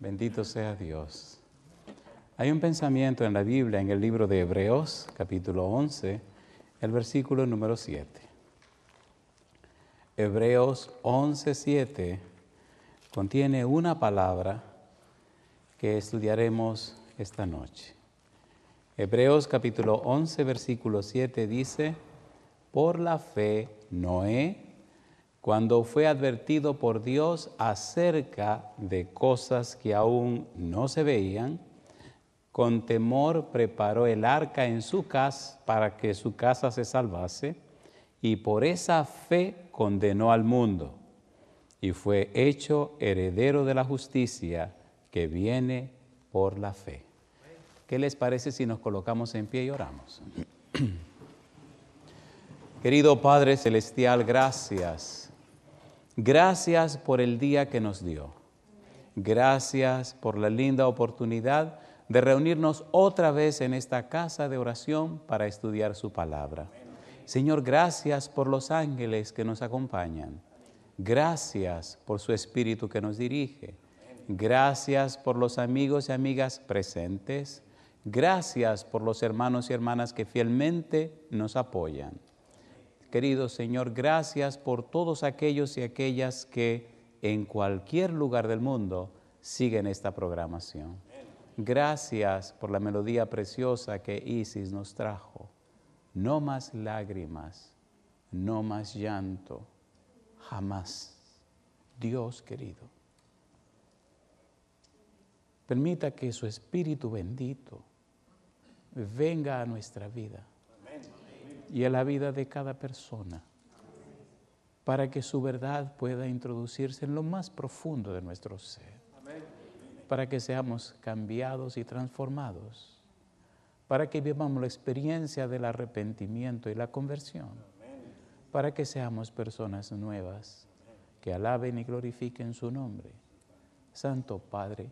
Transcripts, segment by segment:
Bendito sea Dios. Hay un pensamiento en la Biblia, en el libro de Hebreos, capítulo 11, el versículo número 7. Hebreos 11, 7 contiene una palabra que estudiaremos esta noche. Hebreos capítulo 11, versículo 7 dice, por la fe Noé, cuando fue advertido por Dios acerca de cosas que aún no se veían, con temor preparó el arca en su casa para que su casa se salvase, y por esa fe condenó al mundo, y fue hecho heredero de la justicia que viene por la fe. ¿Qué les parece si nos colocamos en pie y oramos? Querido Padre Celestial, gracias. Gracias por el día que nos dio. Gracias por la linda oportunidad de reunirnos otra vez en esta casa de oración para estudiar su palabra. Señor, gracias por los ángeles que nos acompañan. Gracias por su espíritu que nos dirige. Gracias por los amigos y amigas presentes. Gracias por los hermanos y hermanas que fielmente nos apoyan. Querido Señor, gracias por todos aquellos y aquellas que en cualquier lugar del mundo siguen esta programación. Gracias por la melodía preciosa que Isis nos trajo. No más lágrimas, no más llanto, jamás. Dios querido, permita que su Espíritu bendito venga a nuestra vida y a la vida de cada persona, para que su verdad pueda introducirse en lo más profundo de nuestro ser, para que seamos cambiados y transformados, para que vivamos la experiencia del arrepentimiento y la conversión, para que seamos personas nuevas que alaben y glorifiquen su nombre. Santo Padre,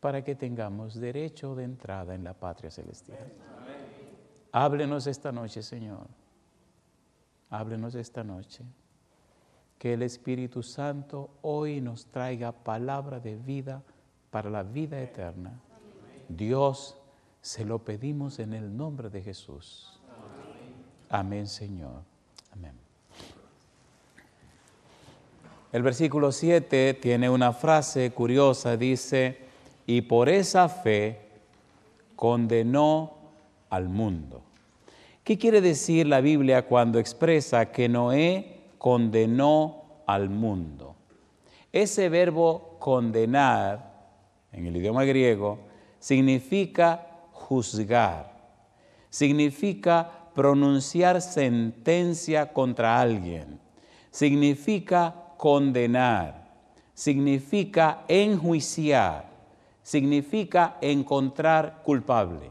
para que tengamos derecho de entrada en la patria celestial. Háblenos esta noche, Señor. Háblenos esta noche. Que el Espíritu Santo hoy nos traiga palabra de vida para la vida eterna. Dios, se lo pedimos en el nombre de Jesús. Amén, Señor. Amén. El versículo 7 tiene una frase curiosa, dice, y por esa fe condenó al mundo. ¿Qué quiere decir la Biblia cuando expresa que Noé condenó al mundo? Ese verbo condenar, en el idioma griego, significa juzgar, significa pronunciar sentencia contra alguien, significa condenar, significa enjuiciar, significa encontrar culpable.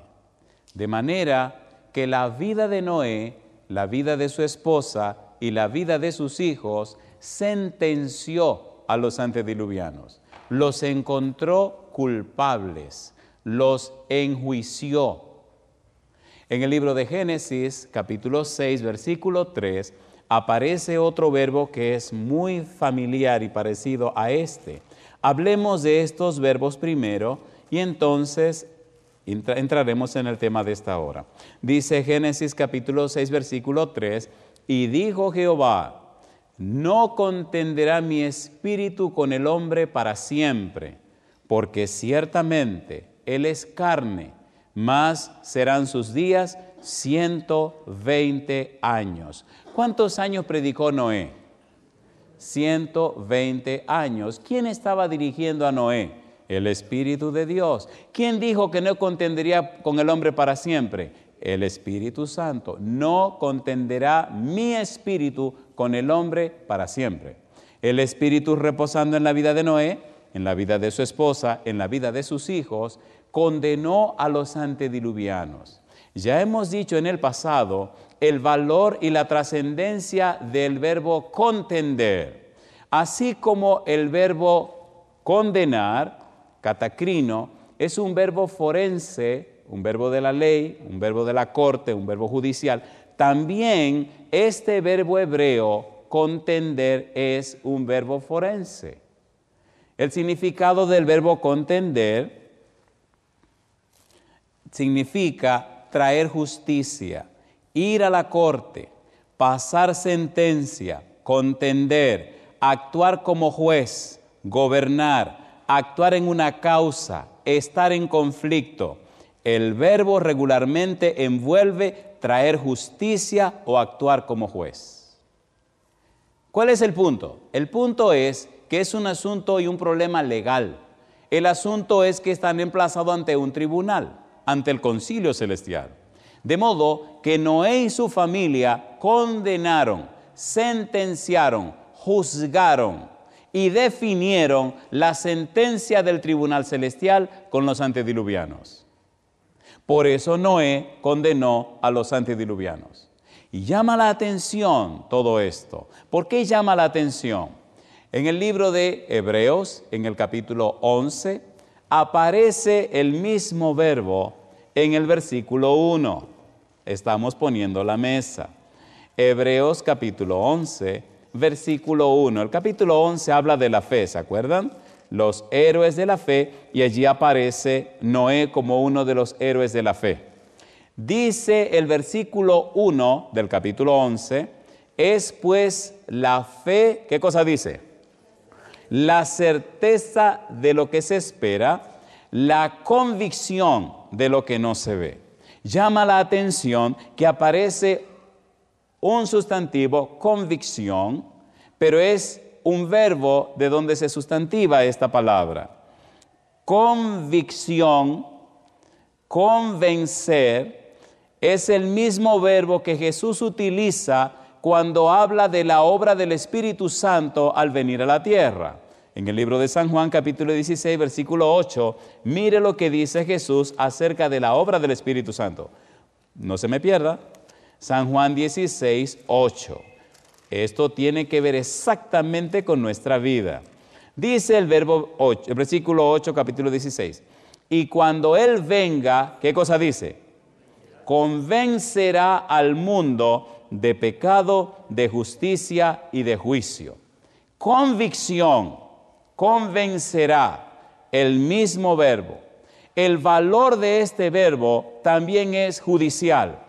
De manera que la vida de Noé, la vida de su esposa y la vida de sus hijos sentenció a los antediluvianos, los encontró culpables, los enjuició. En el libro de Génesis, capítulo 6, versículo 3, aparece otro verbo que es muy familiar y parecido a este. Hablemos de estos verbos primero y entonces entraremos en el tema de esta hora. Dice Génesis capítulo 6, versículo 3, y dijo Jehová, no contenderá mi espíritu con el hombre para siempre, porque ciertamente él es carne, más serán sus días 120 años. ¿Cuántos años predicó Noé? 120 años. ¿Quién estaba dirigiendo a Noé? El Espíritu de Dios. ¿Quién dijo que no contendería con el hombre para siempre? El Espíritu Santo. No contenderá mi espíritu con el hombre para siempre. El Espíritu reposando en la vida de Noé, en la vida de su esposa, en la vida de sus hijos, condenó a los antediluvianos. Ya hemos dicho en el pasado el valor y la trascendencia del verbo contender, así como el verbo condenar catacrino, es un verbo forense, un verbo de la ley, un verbo de la corte, un verbo judicial. También este verbo hebreo, contender, es un verbo forense. El significado del verbo contender significa traer justicia, ir a la corte, pasar sentencia, contender, actuar como juez, gobernar, actuar en una causa, estar en conflicto. El verbo regularmente envuelve traer justicia o actuar como juez. ¿Cuál es el punto? El punto es que es un asunto y un problema legal. El asunto es que están emplazados ante un tribunal, ante el concilio celestial. De modo que Noé y su familia condenaron, sentenciaron, juzgaron y definieron la sentencia del tribunal celestial con los antediluvianos. Por eso Noé condenó a los antediluvianos. Y llama la atención todo esto. ¿Por qué llama la atención? En el libro de Hebreos, en el capítulo 11, aparece el mismo verbo en el versículo 1. Estamos poniendo la mesa. Hebreos capítulo 11, versículo 1. El capítulo 11 habla de la fe, ¿se acuerdan? Los héroes de la fe y allí aparece Noé como uno de los héroes de la fe. Dice el versículo 1 del capítulo 11, es pues la fe, ¿qué cosa dice? La certeza de lo que se espera, la convicción de lo que no se ve. Llama la atención que aparece un sustantivo, convicción, pero es un verbo de donde se sustantiva esta palabra. Convicción, convencer, es el mismo verbo que Jesús utiliza cuando habla de la obra del Espíritu Santo al venir a la tierra. En el libro de San Juan capítulo 16 versículo 8, mire lo que dice Jesús acerca de la obra del Espíritu Santo. No se me pierda, San Juan 16, 8. Esto tiene que ver exactamente con nuestra vida. Dice el verbo 8, el versículo 8, capítulo 16. Y cuando Él venga, ¿qué cosa dice? Convencerá al mundo de pecado, de justicia y de juicio. Convicción, convencerá, el mismo verbo. El valor de este verbo también es judicial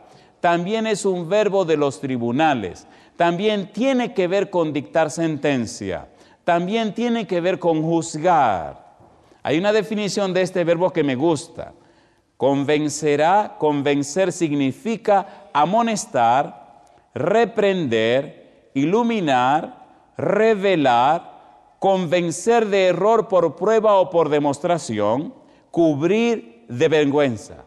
también es un verbo de los tribunales, también tiene que ver con dictar sentencia, también tiene que ver con juzgar. Hay una definición de este verbo que me gusta. Convencerá, convencer significa amonestar, reprender, iluminar, revelar, convencer de error por prueba o por demostración, cubrir de vergüenza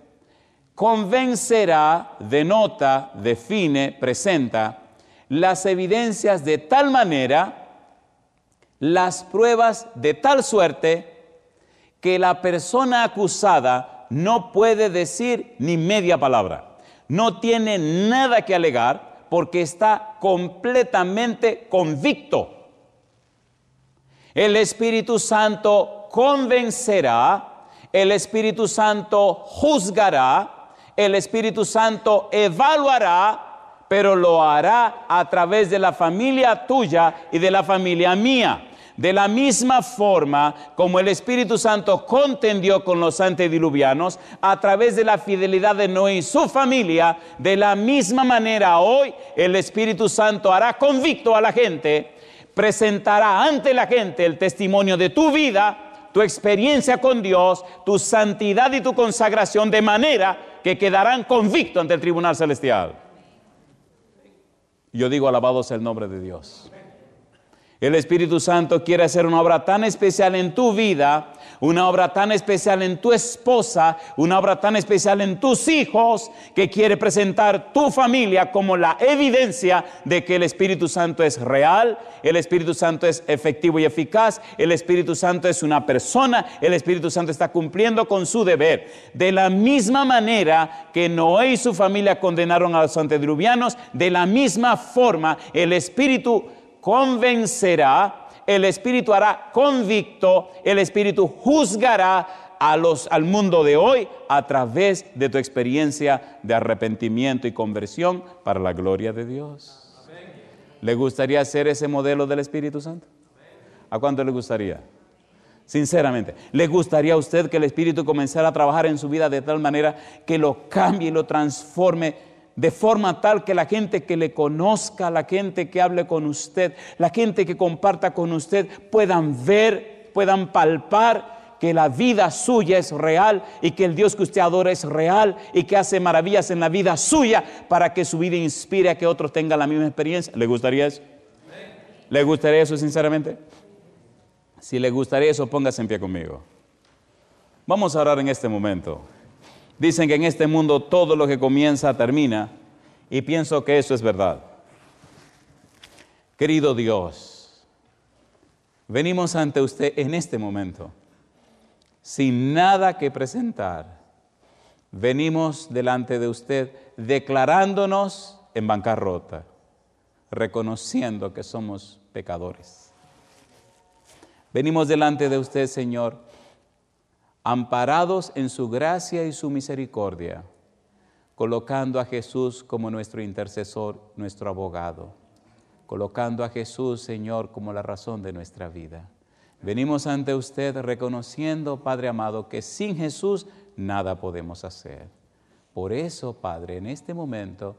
convencerá, denota, define, presenta las evidencias de tal manera, las pruebas de tal suerte, que la persona acusada no puede decir ni media palabra, no tiene nada que alegar porque está completamente convicto. El Espíritu Santo convencerá, el Espíritu Santo juzgará, el Espíritu Santo evaluará, pero lo hará a través de la familia tuya y de la familia mía. De la misma forma como el Espíritu Santo contendió con los antediluvianos a través de la fidelidad de Noé y su familia, de la misma manera hoy el Espíritu Santo hará convicto a la gente, presentará ante la gente el testimonio de tu vida, tu experiencia con Dios, tu santidad y tu consagración de manera que quedarán convictos ante el tribunal celestial. Yo digo, alabado sea el nombre de Dios. El Espíritu Santo quiere hacer una obra tan especial en tu vida, una obra tan especial en tu esposa, una obra tan especial en tus hijos, que quiere presentar tu familia como la evidencia de que el Espíritu Santo es real, el Espíritu Santo es efectivo y eficaz, el Espíritu Santo es una persona, el Espíritu Santo está cumpliendo con su deber. De la misma manera que Noé y su familia condenaron a los antediluvianos, de la misma forma el Espíritu convencerá, el Espíritu hará convicto, el Espíritu juzgará a los, al mundo de hoy a través de tu experiencia de arrepentimiento y conversión para la gloria de Dios. ¿Le gustaría ser ese modelo del Espíritu Santo? ¿A cuánto le gustaría? Sinceramente, ¿le gustaría a usted que el Espíritu comenzara a trabajar en su vida de tal manera que lo cambie y lo transforme de forma tal que la gente que le conozca, la gente que hable con usted, la gente que comparta con usted puedan ver, puedan palpar que la vida suya es real y que el Dios que usted adora es real y que hace maravillas en la vida suya para que su vida inspire a que otros tengan la misma experiencia. ¿Le gustaría eso? ¿Le gustaría eso sinceramente? Si le gustaría eso, póngase en pie conmigo. Vamos a orar en este momento. Dicen que en este mundo todo lo que comienza termina y pienso que eso es verdad. Querido Dios, venimos ante usted en este momento sin nada que presentar. Venimos delante de usted declarándonos en bancarrota, reconociendo que somos pecadores Venimos delante de usted, Señor, amparados en su gracia y su misericordia, colocando a Jesús como nuestro intercesor, nuestro abogado, colocando a Jesús, Señor, como la razón de nuestra vida. Venimos ante usted reconociendo, Padre amado, que sin Jesús nada podemos hacer. Por eso, Padre, en este momento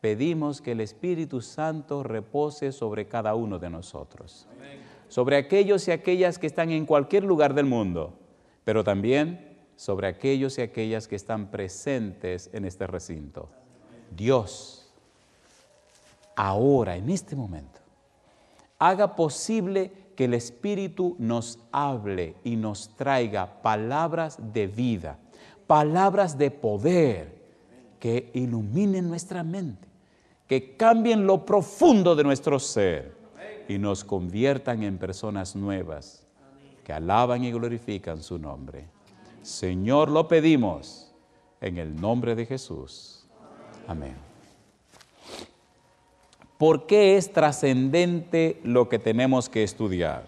pedimos que el Espíritu Santo repose sobre cada uno de nosotros. Sobre aquellos y aquellas que están en cualquier lugar del mundo, pero también sobre aquellos y aquellas que están presentes en este recinto. Dios, ahora, en este momento, haga posible que el Espíritu nos hable y nos traiga palabras de vida, palabras de poder que iluminen nuestra mente, que cambien lo profundo de nuestro ser y nos conviertan en personas nuevas alaban y glorifican su nombre. Señor, lo pedimos en el nombre de Jesús. Amén. ¿Por qué es trascendente lo que tenemos que estudiar?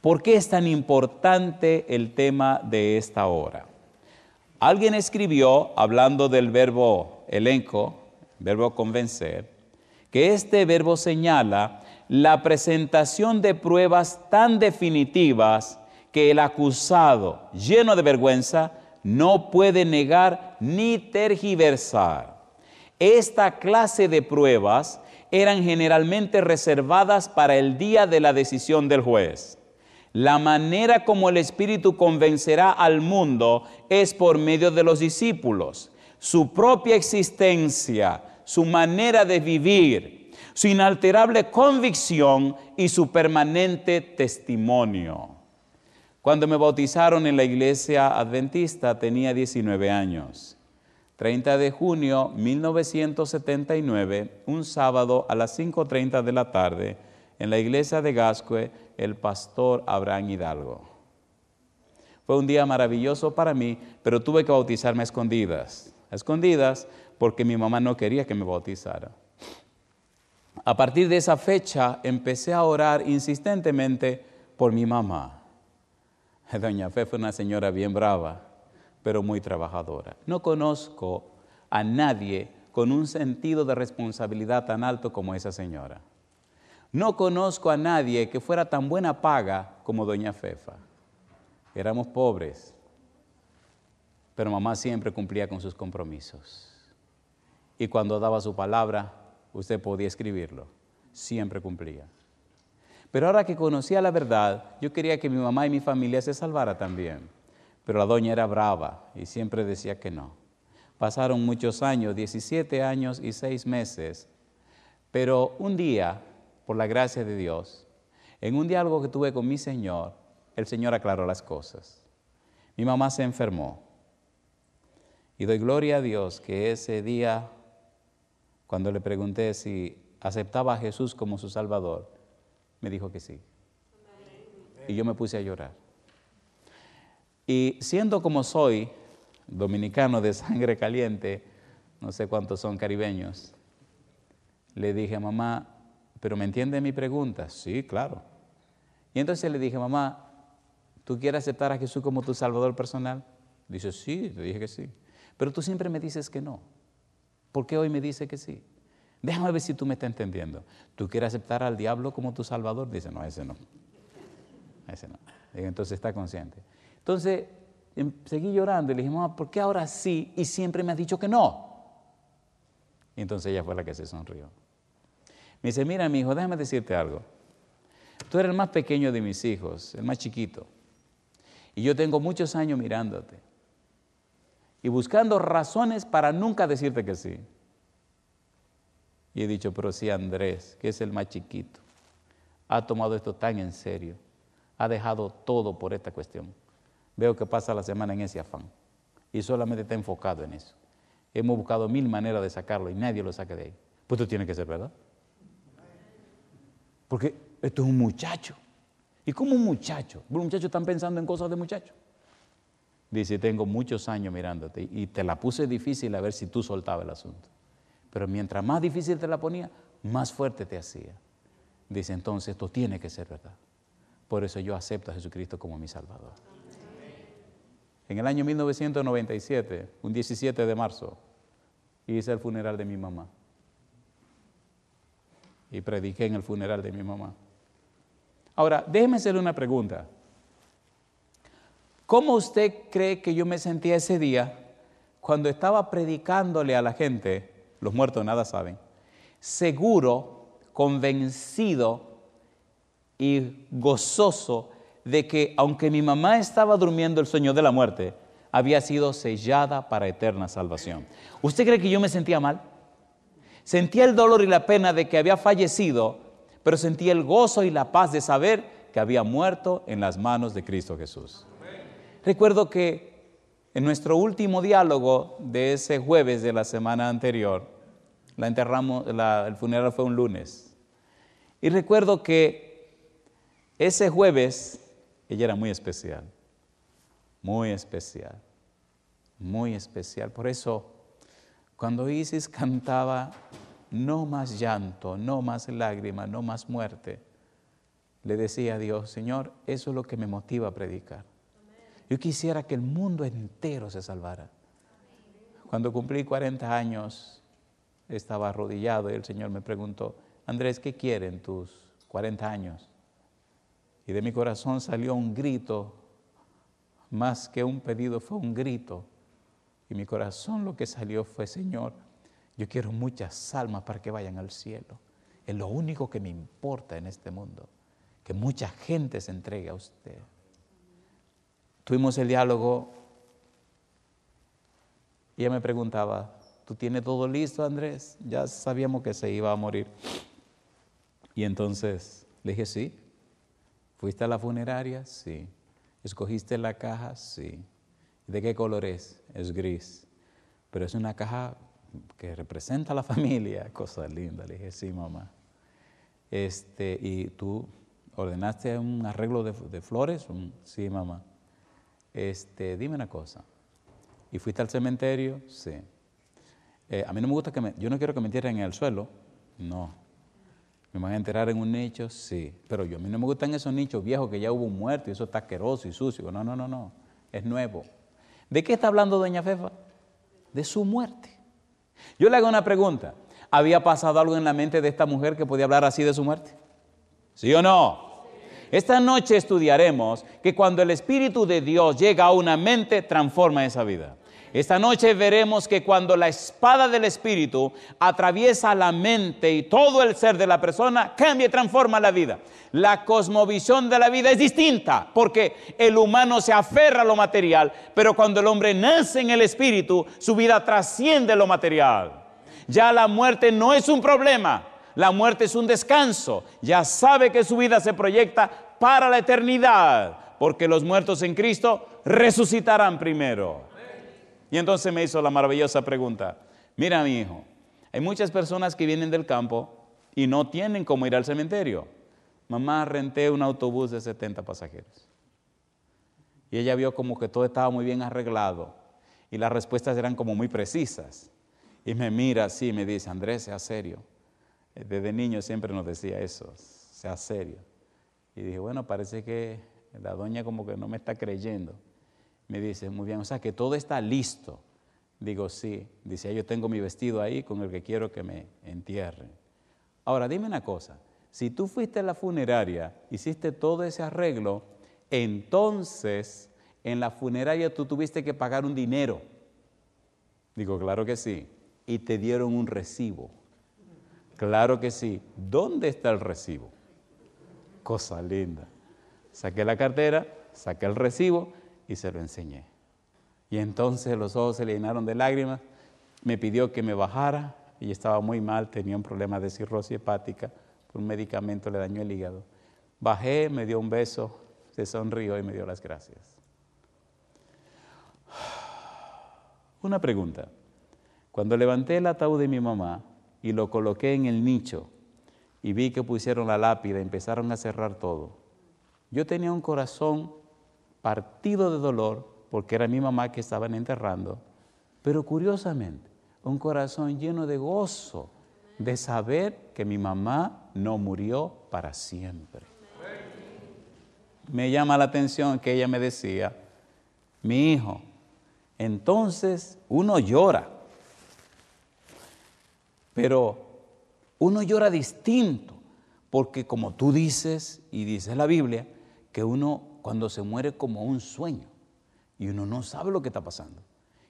¿Por qué es tan importante el tema de esta hora? Alguien escribió, hablando del verbo elenco, verbo convencer, que este verbo señala la presentación de pruebas tan definitivas que el acusado, lleno de vergüenza, no puede negar ni tergiversar. Esta clase de pruebas eran generalmente reservadas para el día de la decisión del juez. La manera como el Espíritu convencerá al mundo es por medio de los discípulos. Su propia existencia, su manera de vivir, su inalterable convicción y su permanente testimonio. Cuando me bautizaron en la iglesia adventista tenía 19 años. 30 de junio 1979, un sábado a las 5.30 de la tarde, en la iglesia de Gascue, el pastor Abraham Hidalgo. Fue un día maravilloso para mí, pero tuve que bautizarme a escondidas. A escondidas porque mi mamá no quería que me bautizara. A partir de esa fecha empecé a orar insistentemente por mi mamá. Doña Fe fue una señora bien brava, pero muy trabajadora. No conozco a nadie con un sentido de responsabilidad tan alto como esa señora. No conozco a nadie que fuera tan buena paga como doña Fefa. Éramos pobres, pero mamá siempre cumplía con sus compromisos. Y cuando daba su palabra, usted podía escribirlo, siempre cumplía. Pero ahora que conocía la verdad, yo quería que mi mamá y mi familia se salvara también. Pero la doña era brava y siempre decía que no. Pasaron muchos años, 17 años y 6 meses. Pero un día, por la gracia de Dios, en un diálogo que tuve con mi Señor, el Señor aclaró las cosas. Mi mamá se enfermó. Y doy gloria a Dios que ese día cuando le pregunté si aceptaba a Jesús como su Salvador, me dijo que sí. Y yo me puse a llorar. Y siendo como soy, dominicano de sangre caliente, no sé cuántos son caribeños, le dije, mamá, ¿pero me entiende mi pregunta? Sí, claro. Y entonces le dije, mamá, ¿tú quieres aceptar a Jesús como tu Salvador personal? Dice, sí, le dije que sí. Pero tú siempre me dices que no. ¿Por qué hoy me dice que sí? Déjame ver si tú me estás entendiendo. ¿Tú quieres aceptar al diablo como tu salvador? Dice, no, ese no. ese no. entonces está consciente. Entonces em, seguí llorando y le dije, mamá, ¿por qué ahora sí y siempre me has dicho que no? Entonces ella fue la que se sonrió. Me dice, mira mi hijo, déjame decirte algo. Tú eres el más pequeño de mis hijos, el más chiquito. Y yo tengo muchos años mirándote y buscando razones para nunca decirte que sí. Y he dicho, pero si Andrés, que es el más chiquito, ha tomado esto tan en serio, ha dejado todo por esta cuestión. Veo que pasa la semana en ese afán y solamente está enfocado en eso. Hemos buscado mil maneras de sacarlo y nadie lo saque de ahí. Pues tú tienes que ser verdad. Porque esto es un muchacho. ¿Y como un muchacho? Un muchacho están pensando en cosas de muchacho. Dice, tengo muchos años mirándote y te la puse difícil a ver si tú soltabas el asunto. Pero mientras más difícil te la ponía, más fuerte te hacía. Dice, entonces esto tiene que ser verdad. Por eso yo acepto a Jesucristo como mi Salvador. En el año 1997, un 17 de marzo, hice el funeral de mi mamá. Y prediqué en el funeral de mi mamá. Ahora, déjeme hacerle una pregunta. ¿Cómo usted cree que yo me sentía ese día cuando estaba predicándole a la gente, los muertos nada saben, seguro, convencido y gozoso de que aunque mi mamá estaba durmiendo el sueño de la muerte, había sido sellada para eterna salvación. ¿Usted cree que yo me sentía mal? Sentía el dolor y la pena de que había fallecido, pero sentía el gozo y la paz de saber que había muerto en las manos de Cristo Jesús. Recuerdo que en nuestro último diálogo de ese jueves de la semana anterior, la enterramos, el funeral fue un lunes. Y recuerdo que ese jueves ella era muy especial, muy especial, muy especial. Por eso, cuando Isis cantaba, no más llanto, no más lágrimas, no más muerte, le decía a Dios, Señor, eso es lo que me motiva a predicar. Yo quisiera que el mundo entero se salvara. Cuando cumplí 40 años, estaba arrodillado y el Señor me preguntó, Andrés, ¿qué quieren tus 40 años? Y de mi corazón salió un grito, más que un pedido, fue un grito. Y mi corazón lo que salió fue, Señor, yo quiero muchas almas para que vayan al cielo. Es lo único que me importa en este mundo, que mucha gente se entregue a usted. Tuvimos el diálogo y ella me preguntaba, ¿tú tienes todo listo, Andrés? Ya sabíamos que se iba a morir. Y entonces le dije, sí. ¿Fuiste a la funeraria? Sí. ¿Escogiste la caja? Sí. ¿De qué color es? Es gris. Pero es una caja que representa a la familia. Cosa linda. Le dije, sí, mamá. Este, ¿Y tú ordenaste un arreglo de, flores? Sí, mamá. Este, dime una cosa. ¿Y fuiste al cementerio? Sí. Eh, a mí no me gusta que me, yo no quiero que me entierren en el suelo. No. ¿Me van a enterrar en un nicho? Sí. Pero yo a mí no me gustan esos nichos viejos que ya hubo un muerto y eso está asqueroso y sucio. No, no, no, no. Es nuevo. ¿De qué está hablando doña Fefa? De su muerte. Yo le hago una pregunta. ¿Había pasado algo en la mente de esta mujer que podía hablar así de su muerte? ¿Sí o no? Esta noche estudiaremos que cuando el Espíritu de Dios llega a una mente, transforma esa vida. Esta noche veremos que cuando la espada del Espíritu atraviesa la mente y todo el ser de la persona, cambia y transforma la vida. La cosmovisión de la vida es distinta porque el humano se aferra a lo material, pero cuando el hombre nace en el Espíritu, su vida trasciende lo material. Ya la muerte no es un problema, la muerte es un descanso. Ya sabe que su vida se proyecta para la eternidad, porque los muertos en Cristo resucitarán primero. Y entonces me hizo la maravillosa pregunta, mira mi hijo, hay muchas personas que vienen del campo y no tienen cómo ir al cementerio. Mamá, renté un autobús de 70 pasajeros. Y ella vio como que todo estaba muy bien arreglado y las respuestas eran como muy precisas. Y me mira así y me dice, Andrés, sea serio. Desde niño siempre nos decía eso, sea serio. Y dije, bueno, parece que la doña como que no me está creyendo. Me dice, muy bien, o sea que todo está listo. Digo, sí. Dice, yo tengo mi vestido ahí con el que quiero que me entierren. Ahora, dime una cosa. Si tú fuiste a la funeraria, hiciste todo ese arreglo, Entonces, en la funeraria tú tuviste que pagar un dinero. Digo, claro que sí. Y te dieron un recibo. Claro que sí. ¿Dónde está el recibo? Cosa linda. Saqué la cartera, saqué el recibo y se lo enseñé. Y entonces los ojos se le llenaron de lágrimas. Me pidió que me bajara y estaba muy mal, tenía un problema de cirrosis hepática. Un medicamento le dañó el hígado. Bajé, me dio un beso, se sonrió y me dio las gracias. Una pregunta. Cuando levanté el ataúd de mi mamá, y lo coloqué en el nicho y vi que pusieron la lápida, empezaron a cerrar todo. Yo tenía un corazón partido de dolor porque era mi mamá que estaban enterrando, pero curiosamente, un corazón lleno de gozo de saber que mi mamá no murió para siempre. Me llama la atención que ella me decía, mi hijo, entonces uno llora pero uno llora distinto, porque como tú dices y dice la Biblia, que uno cuando se muere como un sueño y uno no sabe lo que está pasando.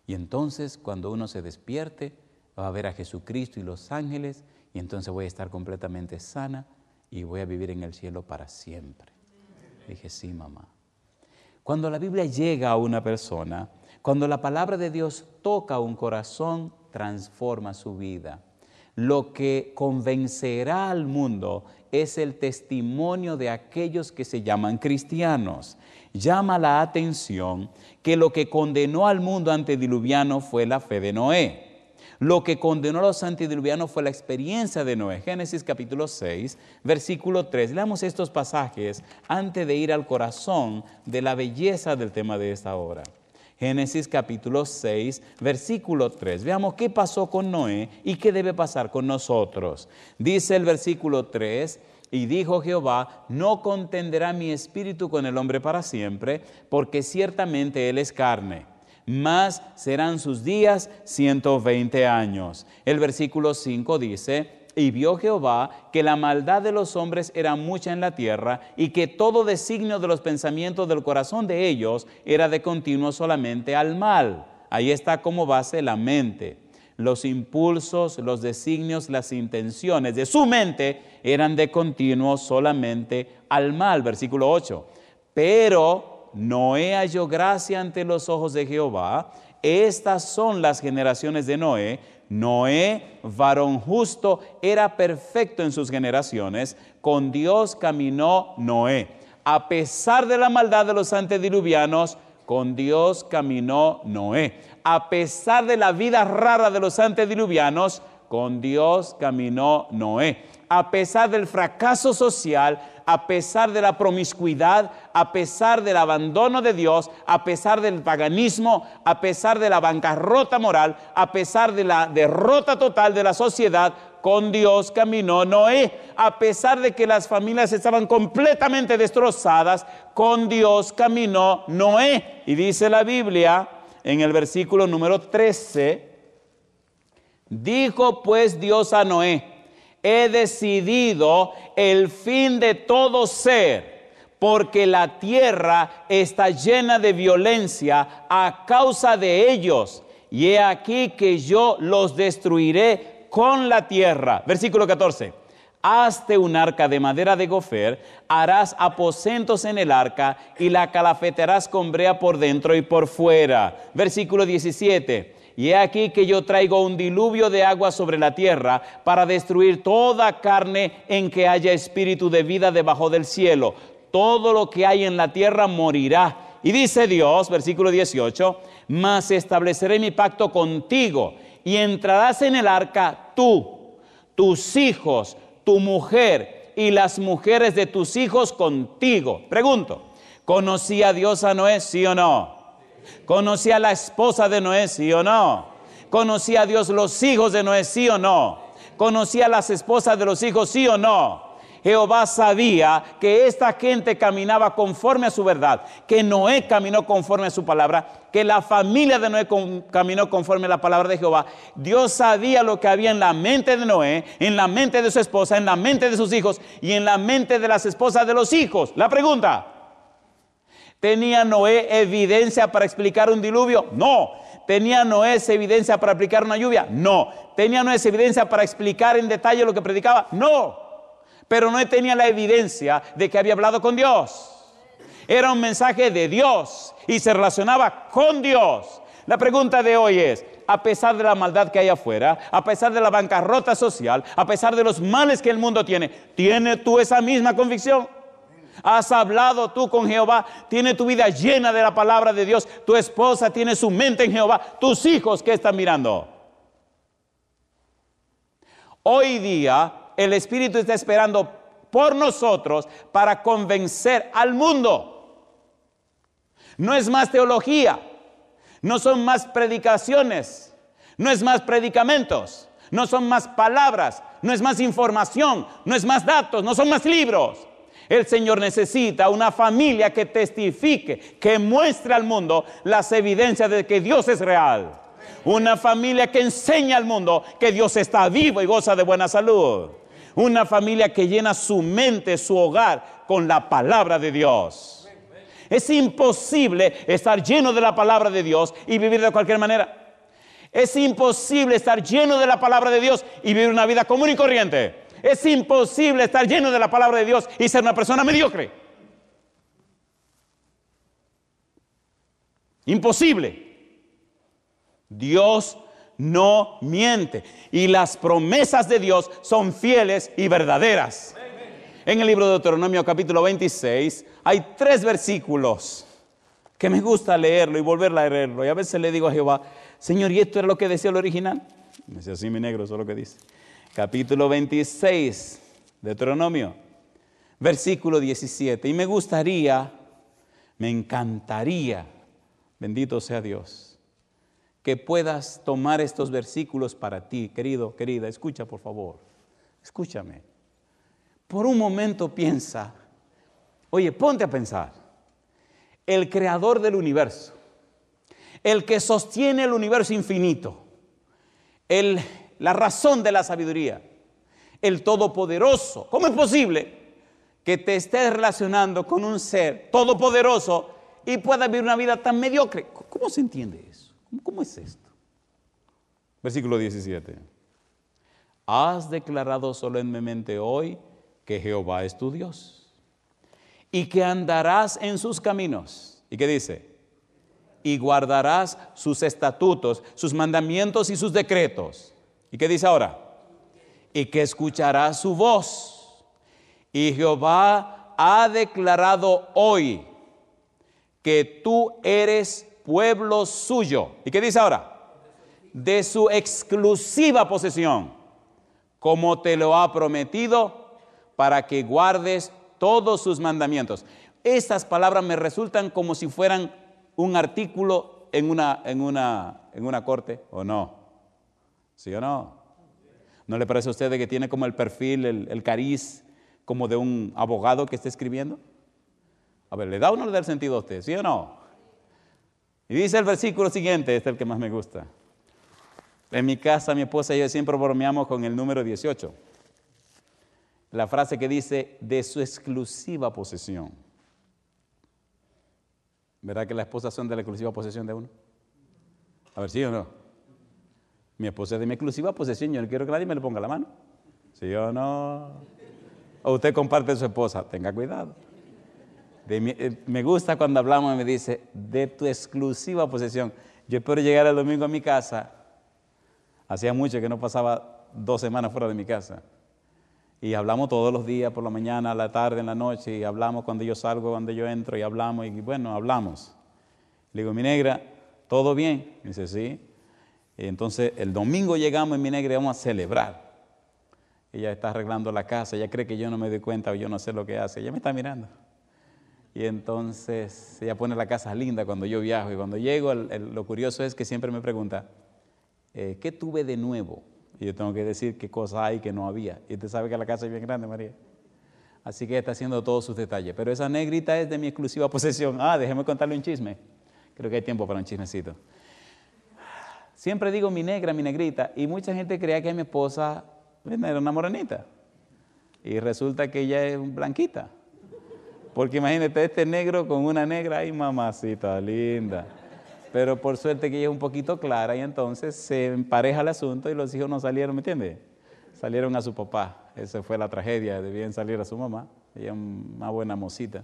Y entonces cuando uno se despierte, va a ver a Jesucristo y los ángeles y entonces voy a estar completamente sana y voy a vivir en el cielo para siempre. Dije, sí, mamá. Cuando la Biblia llega a una persona, cuando la palabra de Dios toca un corazón, transforma su vida lo que convencerá al mundo es el testimonio de aquellos que se llaman cristianos. Llama la atención que lo que condenó al mundo antediluviano fue la fe de Noé. Lo que condenó a los antediluvianos fue la experiencia de Noé. Génesis capítulo 6, versículo 3. Leamos estos pasajes antes de ir al corazón de la belleza del tema de esta hora. Génesis capítulo 6, versículo 3. Veamos qué pasó con Noé y qué debe pasar con nosotros. Dice el versículo 3, y dijo Jehová, no contenderá mi espíritu con el hombre para siempre, porque ciertamente él es carne. Más serán sus días 120 años. El versículo 5 dice, y vio Jehová que la maldad de los hombres era mucha en la tierra y que todo designio de los pensamientos del corazón de ellos era de continuo solamente al mal. Ahí está como base la mente. Los impulsos, los designios, las intenciones de su mente eran de continuo solamente al mal. Versículo 8. Pero Noé halló gracia ante los ojos de Jehová. Estas son las generaciones de Noé Noé, varón justo, era perfecto en sus generaciones. Con Dios caminó Noé. A pesar de la maldad de los antediluvianos, con Dios caminó Noé. A pesar de la vida rara de los antediluvianos, con Dios caminó Noé. A pesar del fracaso social, a pesar de la promiscuidad, a pesar del abandono de Dios, a pesar del paganismo, a pesar de la bancarrota moral, a pesar de la derrota total de la sociedad, con Dios caminó Noé. A pesar de que las familias estaban completamente destrozadas, con Dios caminó Noé. Y dice la Biblia en el versículo número 13, dijo pues Dios a Noé, he decidido el fin de todo ser, porque la tierra está llena de violencia a causa de ellos. Y he aquí que yo los destruiré con la tierra. Versículo 14. Hazte un arca de madera de gofer, harás aposentos en el arca y la calafetarás con brea por dentro y por fuera. Versículo 17 y he aquí que yo traigo un diluvio de agua sobre la tierra para destruir toda carne en que haya espíritu de vida debajo del cielo. Todo lo que hay en la tierra morirá. Y dice Dios, versículo 18, mas estableceré mi pacto contigo y entrarás en el arca tú, tus hijos, tu mujer y las mujeres de tus hijos contigo. Pregunto, ¿conocía Dios a Noé, sí o no? ¿Conocía a la esposa de Noé, sí o no? ¿Conocía a Dios los hijos de Noé, sí o no? ¿Conocía a las esposas de los hijos, sí o no? Jehová sabía que esta gente caminaba conforme a su verdad, que Noé caminó conforme a su palabra, que la familia de Noé caminó conforme a la palabra de Jehová. Dios sabía lo que había en la mente de Noé, en la mente de su esposa, en la mente de sus hijos y en la mente de las esposas de los hijos. La pregunta, ¿Tenía Noé evidencia para explicar un diluvio? No. ¿Tenía Noé evidencia para aplicar una lluvia? No. ¿Tenía Noé evidencia para explicar en detalle lo que predicaba? No. Pero Noé tenía la evidencia de que había hablado con Dios. Era un mensaje de Dios y se relacionaba con Dios. La pregunta de hoy es, a pesar de la maldad que hay afuera, a pesar de la bancarrota social, a pesar de los males que el mundo tiene, ¿tienes tú esa misma convicción? ¿Has hablado tú con Jehová? ¿Tiene tu vida llena de la palabra de Dios? ¿Tu esposa tiene su mente en Jehová? ¿Tus hijos qué están mirando? Hoy día el Espíritu está esperando por nosotros para convencer al mundo. No es más teología, no son más predicaciones, no es más predicamentos, no son más palabras, no es más información, no es más datos, no son más libros. El Señor necesita una familia que testifique, que muestre al mundo las evidencias de que Dios es real. Una familia que enseña al mundo que Dios está vivo y goza de buena salud. Una familia que llena su mente, su hogar con la palabra de Dios. Es imposible estar lleno de la palabra de Dios y vivir de cualquier manera. Es imposible estar lleno de la palabra de Dios y vivir una vida común y corriente. Es imposible estar lleno de la palabra de Dios y ser una persona mediocre. Imposible. Dios no miente y las promesas de Dios son fieles y verdaderas. En el libro de Deuteronomio capítulo 26 hay tres versículos que me gusta leerlo y volver a leerlo. Y a veces le digo a Jehová, Señor, ¿y esto era lo que decía el original? Me dice así mi negro, eso es lo que dice capítulo 26, Deuteronomio, versículo 17. Y me gustaría, me encantaría, bendito sea Dios, que puedas tomar estos versículos para ti, querido, querida. Escucha, por favor, escúchame. Por un momento piensa, oye, ponte a pensar, el creador del universo, el que sostiene el universo infinito, el la razón de la sabiduría, el Todopoderoso. ¿Cómo es posible que te estés relacionando con un ser todopoderoso y puedas vivir una vida tan mediocre? ¿Cómo se entiende eso? ¿Cómo es esto? Versículo 17. Has declarado solemnemente hoy que Jehová es tu Dios y que andarás en sus caminos. ¿Y qué dice? Y guardarás sus estatutos, sus mandamientos y sus decretos ¿Y qué dice ahora? Y que escuchará su voz. Y Jehová ha declarado hoy que tú eres pueblo suyo. ¿Y qué dice ahora? De su exclusiva posesión, como te lo ha prometido, para que guardes todos sus mandamientos. Estas palabras me resultan como si fueran un artículo en una, en una, en una corte, ¿o no? ¿Sí o no? ¿No le parece a usted que tiene como el perfil, el, cariz, como de un abogado que está escribiendo? A ver, ¿le da o no le da el sentido a usted? ¿Sí o no? Y dice el versículo siguiente, este es el que más me gusta. En mi casa, mi esposa y yo siempre bromeamos con el número 18. La frase que dice, de su exclusiva posesión. ¿Verdad que las esposas son de la exclusiva posesión de uno? A ver, ¿sí o no? Mi esposa es de mi exclusiva posesión, yo no quiero que nadie me le ponga la mano. ¿Sí o no? O usted comparte su esposa, tenga cuidado. Eh, me gusta cuando hablamos y me dice, de tu exclusiva posesión. Yo espero llegar el domingo a mi casa. Hacía mucho que no pasaba dos semanas fuera de mi casa. Y hablamos todos los días, por la mañana, a la tarde, en la noche, y hablamos cuando yo salgo, cuando yo entro, y hablamos, y bueno, hablamos. Le digo, mi negra, ¿todo bien? dice, sí. Entonces el domingo llegamos en mi negra y vamos a celebrar. Ella está arreglando la casa, ella cree que yo no me doy cuenta o yo no sé lo que hace, ella me está mirando. Y entonces ella pone la casa linda cuando yo viajo y cuando llego, lo curioso es que siempre me pregunta, eh, ¿qué tuve de nuevo? Y yo tengo que decir qué cosas hay que no había. Y usted sabe que la casa es bien grande, María. Así que está haciendo todos sus detalles. Pero esa negrita es de mi exclusiva posesión. Ah, déjeme contarle un chisme. Creo que hay tiempo para un chismecito. Siempre digo mi negra, mi negrita, y mucha gente creía que mi esposa era una morenita. Y resulta que ella es blanquita. Porque imagínate este negro con una negra, ay mamacita linda. Pero por suerte que ella es un poquito clara y entonces se empareja el asunto y los hijos no salieron, ¿me entiendes? Salieron a su papá. Esa fue la tragedia, debían salir a su mamá. Ella es una buena mocita.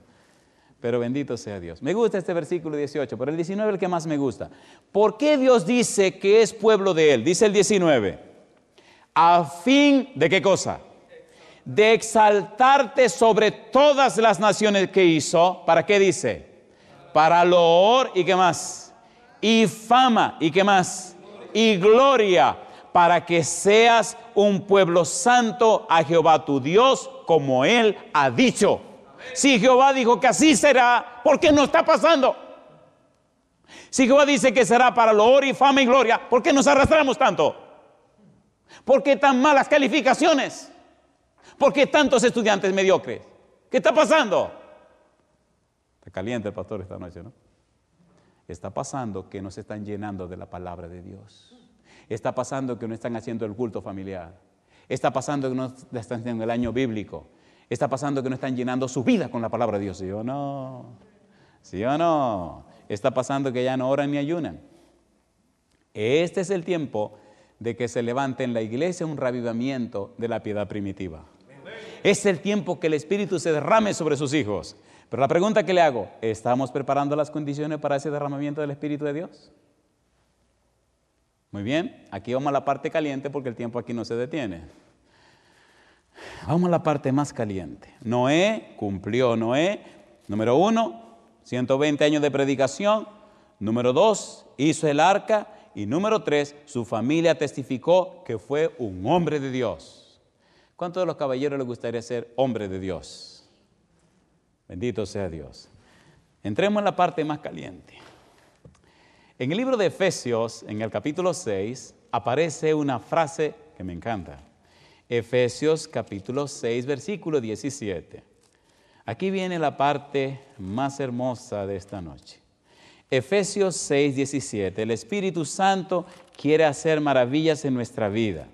Pero bendito sea Dios. Me gusta este versículo 18, pero el 19 es el que más me gusta. ¿Por qué Dios dice que es pueblo de Él? Dice el 19. A fin de qué cosa? De exaltarte sobre todas las naciones que hizo. ¿Para qué dice? Para loor y qué más? Y fama y qué más? Y gloria para que seas un pueblo santo a Jehová tu Dios, como Él ha dicho. Si Jehová dijo que así será, ¿por qué no está pasando? Si Jehová dice que será para loor y fama y gloria, ¿por qué nos arrastramos tanto? ¿Por qué tan malas calificaciones? ¿Por qué tantos estudiantes mediocres? ¿Qué está pasando? Está caliente el pastor esta noche, ¿no? Está pasando que no se están llenando de la palabra de Dios. Está pasando que no están haciendo el culto familiar. Está pasando que no están haciendo el año bíblico. Está pasando que no están llenando su vida con la palabra de Dios, ¿sí o no? ¿Sí o no? Está pasando que ya no oran ni ayunan. Este es el tiempo de que se levante en la iglesia un revivamiento de la piedad primitiva. Es el tiempo que el Espíritu se derrame sobre sus hijos. Pero la pregunta que le hago, ¿estamos preparando las condiciones para ese derramamiento del Espíritu de Dios? Muy bien, aquí vamos a la parte caliente porque el tiempo aquí no se detiene. Vamos a la parte más caliente. Noé cumplió, Noé, número uno, 120 años de predicación. Número dos, hizo el arca. Y número tres, su familia testificó que fue un hombre de Dios. ¿Cuántos de los caballeros les gustaría ser hombre de Dios? Bendito sea Dios. Entremos en la parte más caliente. En el libro de Efesios, en el capítulo 6, aparece una frase que me encanta. Efesios capítulo 6, versículo 17. Aquí viene la parte más hermosa de esta noche. Efesios 6, 17. El Espíritu Santo quiere hacer maravillas en nuestra vida.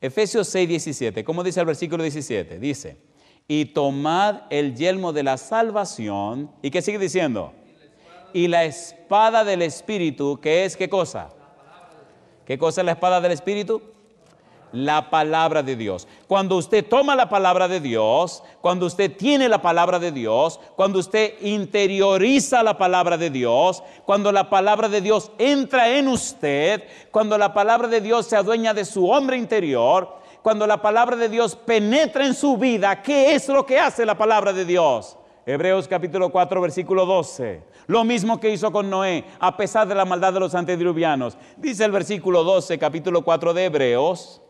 Efesios 6, 17. ¿Cómo dice el versículo 17? Dice, y tomad el yelmo de la salvación. ¿Y qué sigue diciendo? Y la espada del Espíritu, que es qué cosa? ¿Qué cosa es la espada del Espíritu? La palabra de Dios. Cuando usted toma la palabra de Dios, cuando usted tiene la palabra de Dios, cuando usted interioriza la palabra de Dios, cuando la palabra de Dios entra en usted, cuando la palabra de Dios se adueña de su hombre interior, cuando la palabra de Dios penetra en su vida, ¿qué es lo que hace la palabra de Dios? Hebreos capítulo 4, versículo 12. Lo mismo que hizo con Noé, a pesar de la maldad de los antediluvianos. Dice el versículo 12, capítulo 4 de Hebreos,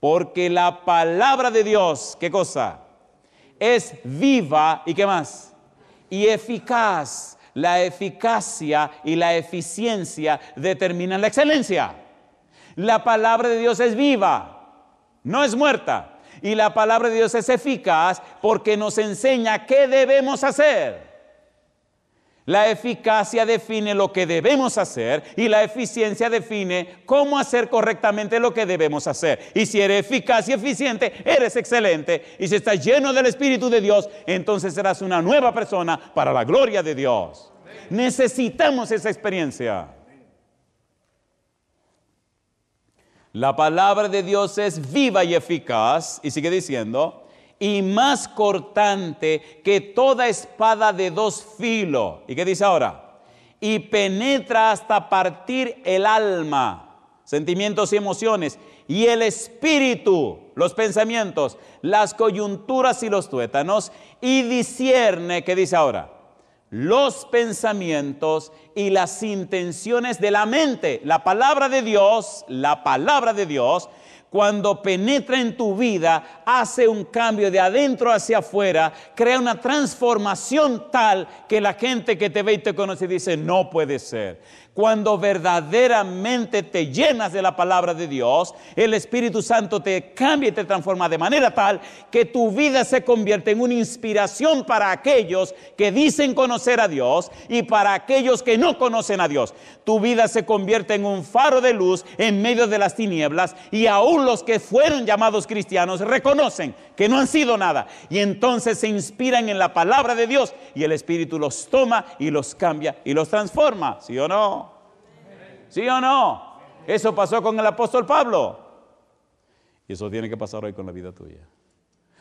porque la palabra de Dios, ¿qué cosa? Es viva y qué más? Y eficaz. La eficacia y la eficiencia determinan la excelencia. La palabra de Dios es viva, no es muerta. Y la palabra de Dios es eficaz porque nos enseña qué debemos hacer. La eficacia define lo que debemos hacer y la eficiencia define cómo hacer correctamente lo que debemos hacer. Y si eres eficaz y eficiente, eres excelente. Y si estás lleno del Espíritu de Dios, entonces serás una nueva persona para la gloria de Dios. Necesitamos esa experiencia. La palabra de Dios es viva y eficaz. Y sigue diciendo, y más cortante que toda espada de dos filos. ¿Y qué dice ahora? Y penetra hasta partir el alma, sentimientos y emociones, y el espíritu, los pensamientos, las coyunturas y los tuétanos, y discierne, ¿qué dice ahora? Los pensamientos y las intenciones de la mente. La palabra de Dios, la palabra de Dios cuando penetra en tu vida, hace un cambio de adentro hacia afuera, crea una transformación tal que la gente que te ve y te conoce dice, no puede ser. Cuando verdaderamente te llenas de la palabra de Dios, el Espíritu Santo te cambia y te transforma de manera tal que tu vida se convierte en una inspiración para aquellos que dicen conocer a Dios y para aquellos que no conocen a Dios. Tu vida se convierte en un faro de luz en medio de las tinieblas y aún los que fueron llamados cristianos reconocen que no han sido nada y entonces se inspiran en la palabra de Dios y el Espíritu los toma y los cambia y los transforma, ¿sí o no? ¿Sí o no? Eso pasó con el apóstol Pablo. Y eso tiene que pasar hoy con la vida tuya.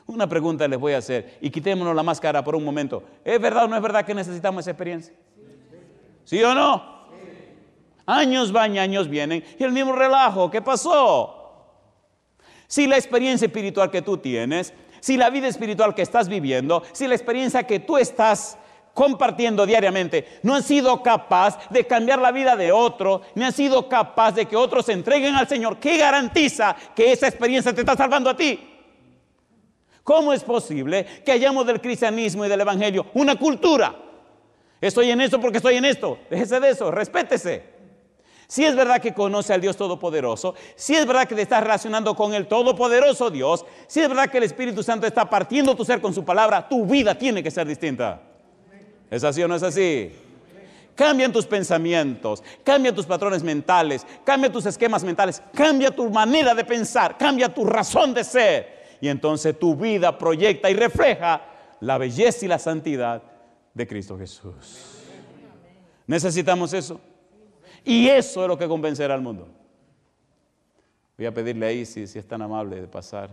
Una pregunta les voy a hacer y quitémonos la máscara por un momento. ¿Es verdad o no es verdad que necesitamos esa experiencia? ¿Sí o no? Años van y años vienen y el mismo relajo. ¿Qué pasó? Si la experiencia espiritual que tú tienes, si la vida espiritual que estás viviendo, si la experiencia que tú estás compartiendo diariamente, no has sido capaz de cambiar la vida de otro, ni has sido capaz de que otros se entreguen al Señor, ¿qué garantiza que esa experiencia te está salvando a ti? ¿Cómo es posible que hayamos del cristianismo y del evangelio una cultura? Estoy en esto porque estoy en esto. Déjese de eso, respétese. Si es verdad que conoce al Dios Todopoderoso, si es verdad que te estás relacionando con el Todopoderoso Dios, si es verdad que el Espíritu Santo está partiendo tu ser con su palabra, tu vida tiene que ser distinta. ¿Es así o no es así? Cambian tus pensamientos, cambia tus patrones mentales, cambia tus esquemas mentales, cambia tu manera de pensar, cambia tu razón de ser. Y entonces tu vida proyecta y refleja la belleza y la santidad de Cristo Jesús. Necesitamos eso. Y eso es lo que convencerá al mundo. Voy a pedirle ahí si, si es tan amable de pasar.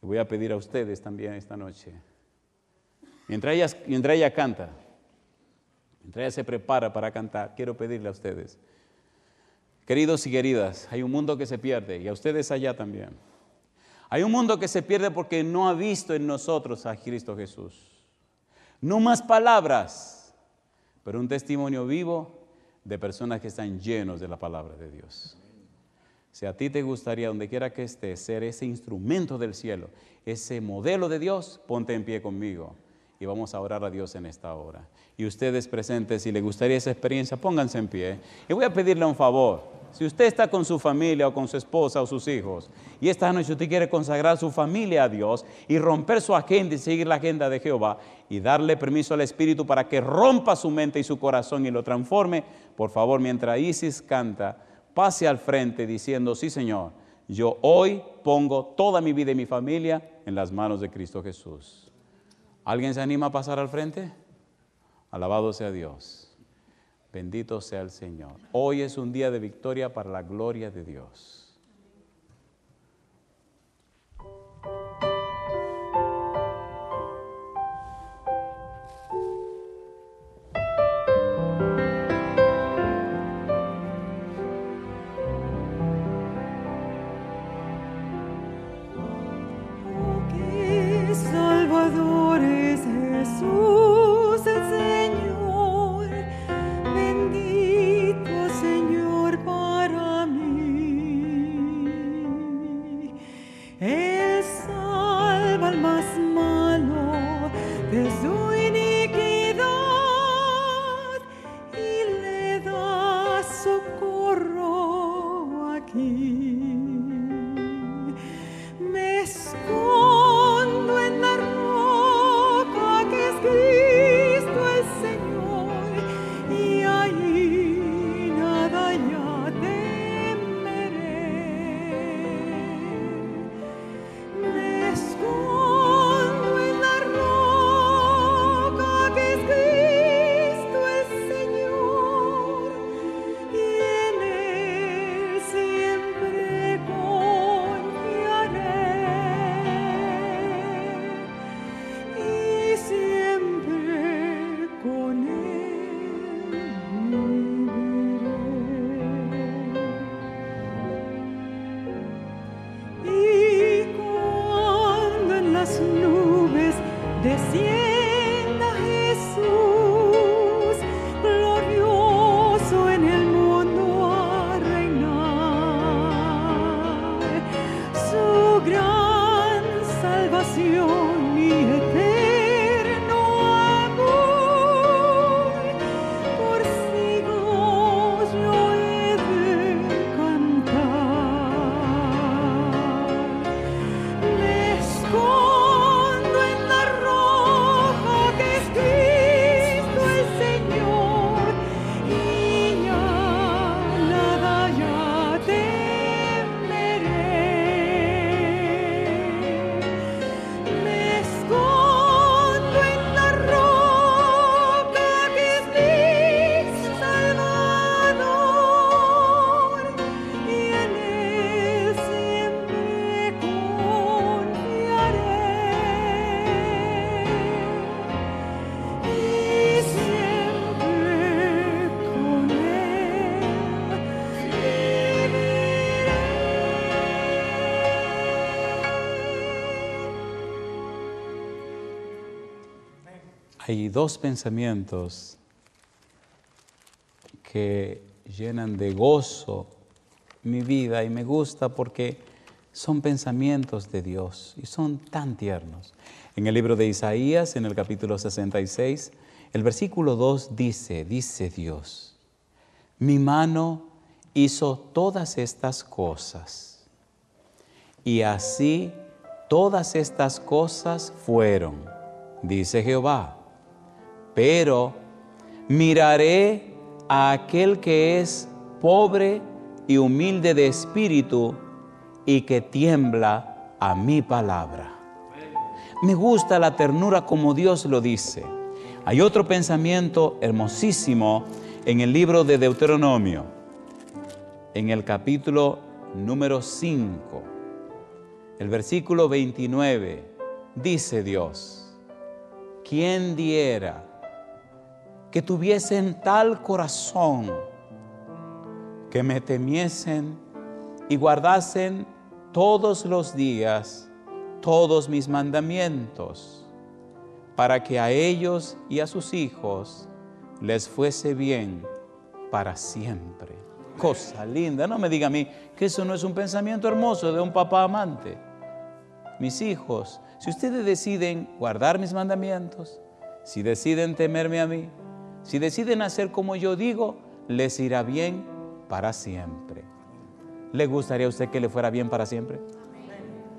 Voy a pedir a ustedes también esta noche. Mientras ella, mientras ella canta, mientras ella se prepara para cantar, quiero pedirle a ustedes. Queridos y queridas, hay un mundo que se pierde y a ustedes allá también. Hay un mundo que se pierde porque no ha visto en nosotros a Cristo Jesús. No más palabras, pero un testimonio vivo de personas que están llenos de la palabra de Dios. Si a ti te gustaría, donde quiera que estés, ser ese instrumento del cielo, ese modelo de Dios, ponte en pie conmigo y vamos a orar a Dios en esta hora. Y ustedes presentes, si les gustaría esa experiencia, pónganse en pie. Y voy a pedirle un favor. Si usted está con su familia o con su esposa o sus hijos y esta noche usted quiere consagrar su familia a Dios y romper su agenda y seguir la agenda de Jehová y darle permiso al Espíritu para que rompa su mente y su corazón y lo transforme, por favor, mientras Isis canta, pase al frente diciendo, sí Señor, yo hoy pongo toda mi vida y mi familia en las manos de Cristo Jesús. ¿Alguien se anima a pasar al frente? Alabado sea Dios. Bendito sea el Señor. Hoy es un día de victoria para la gloria de Dios. Hay dos pensamientos que llenan de gozo mi vida y me gusta porque son pensamientos de Dios y son tan tiernos. En el libro de Isaías, en el capítulo 66, el versículo 2 dice, dice Dios, mi mano hizo todas estas cosas y así todas estas cosas fueron, dice Jehová, pero miraré a aquel que es pobre y humilde de espíritu y que tiembla a mi palabra. Me gusta la ternura como Dios lo dice. Hay otro pensamiento hermosísimo en el libro de Deuteronomio, en el capítulo número 5, el versículo 29, dice Dios, ¿quién diera que tuviesen tal corazón que me temiesen y guardasen todos los días todos mis mandamientos, para que a ellos y a sus hijos les fuese bien para siempre. Cosa linda, no me diga a mí que eso no es un pensamiento hermoso de un papá amante. Mis hijos, si ustedes deciden guardar mis mandamientos, si deciden temerme a mí, si deciden hacer como yo digo, les irá bien para siempre. ¿Le gustaría a usted que le fuera bien para siempre?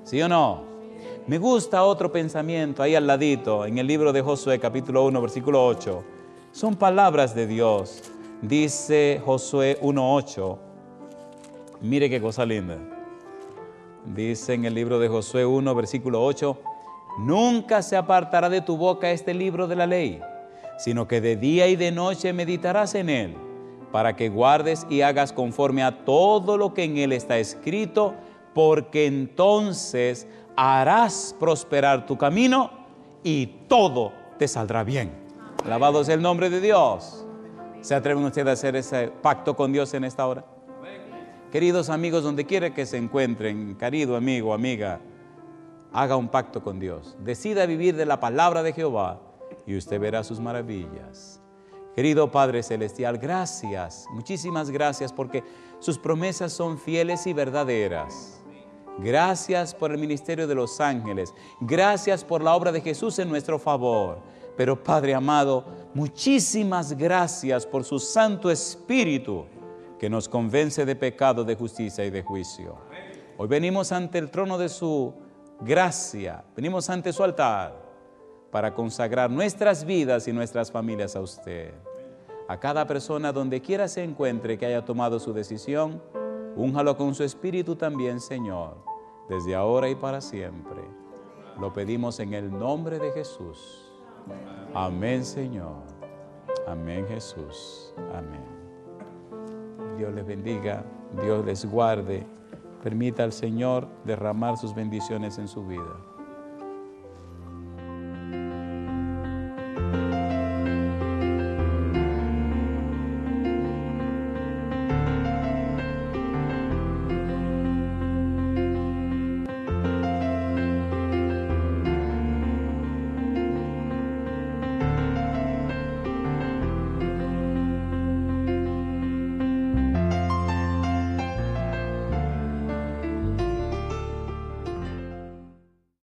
¿Sí o no? Me gusta otro pensamiento ahí al ladito, en el libro de Josué capítulo 1, versículo 8. Son palabras de Dios. Dice Josué 1.8. Mire qué cosa linda. Dice en el libro de Josué 1, versículo 8. Nunca se apartará de tu boca este libro de la ley sino que de día y de noche meditarás en él, para que guardes y hagas conforme a todo lo que en él está escrito, porque entonces harás prosperar tu camino y todo te saldrá bien. Alabado sea el nombre de Dios. ¿Se atreven ustedes a hacer ese pacto con Dios en esta hora? Queridos amigos, donde quiera que se encuentren, querido amigo, amiga, haga un pacto con Dios. Decida vivir de la palabra de Jehová y usted verá sus maravillas. Querido Padre Celestial, gracias, muchísimas gracias porque sus promesas son fieles y verdaderas. Gracias por el ministerio de los ángeles. Gracias por la obra de Jesús en nuestro favor. Pero Padre amado, muchísimas gracias por su Santo Espíritu que nos convence de pecado, de justicia y de juicio. Hoy venimos ante el trono de su gracia, venimos ante su altar para consagrar nuestras vidas y nuestras familias a usted. A cada persona donde quiera se encuentre que haya tomado su decisión, únjalo con su espíritu también, Señor, desde ahora y para siempre. Lo pedimos en el nombre de Jesús. Amén, Señor. Amén, Jesús. Amén. Dios les bendiga, Dios les guarde. Permita al Señor derramar sus bendiciones en su vida.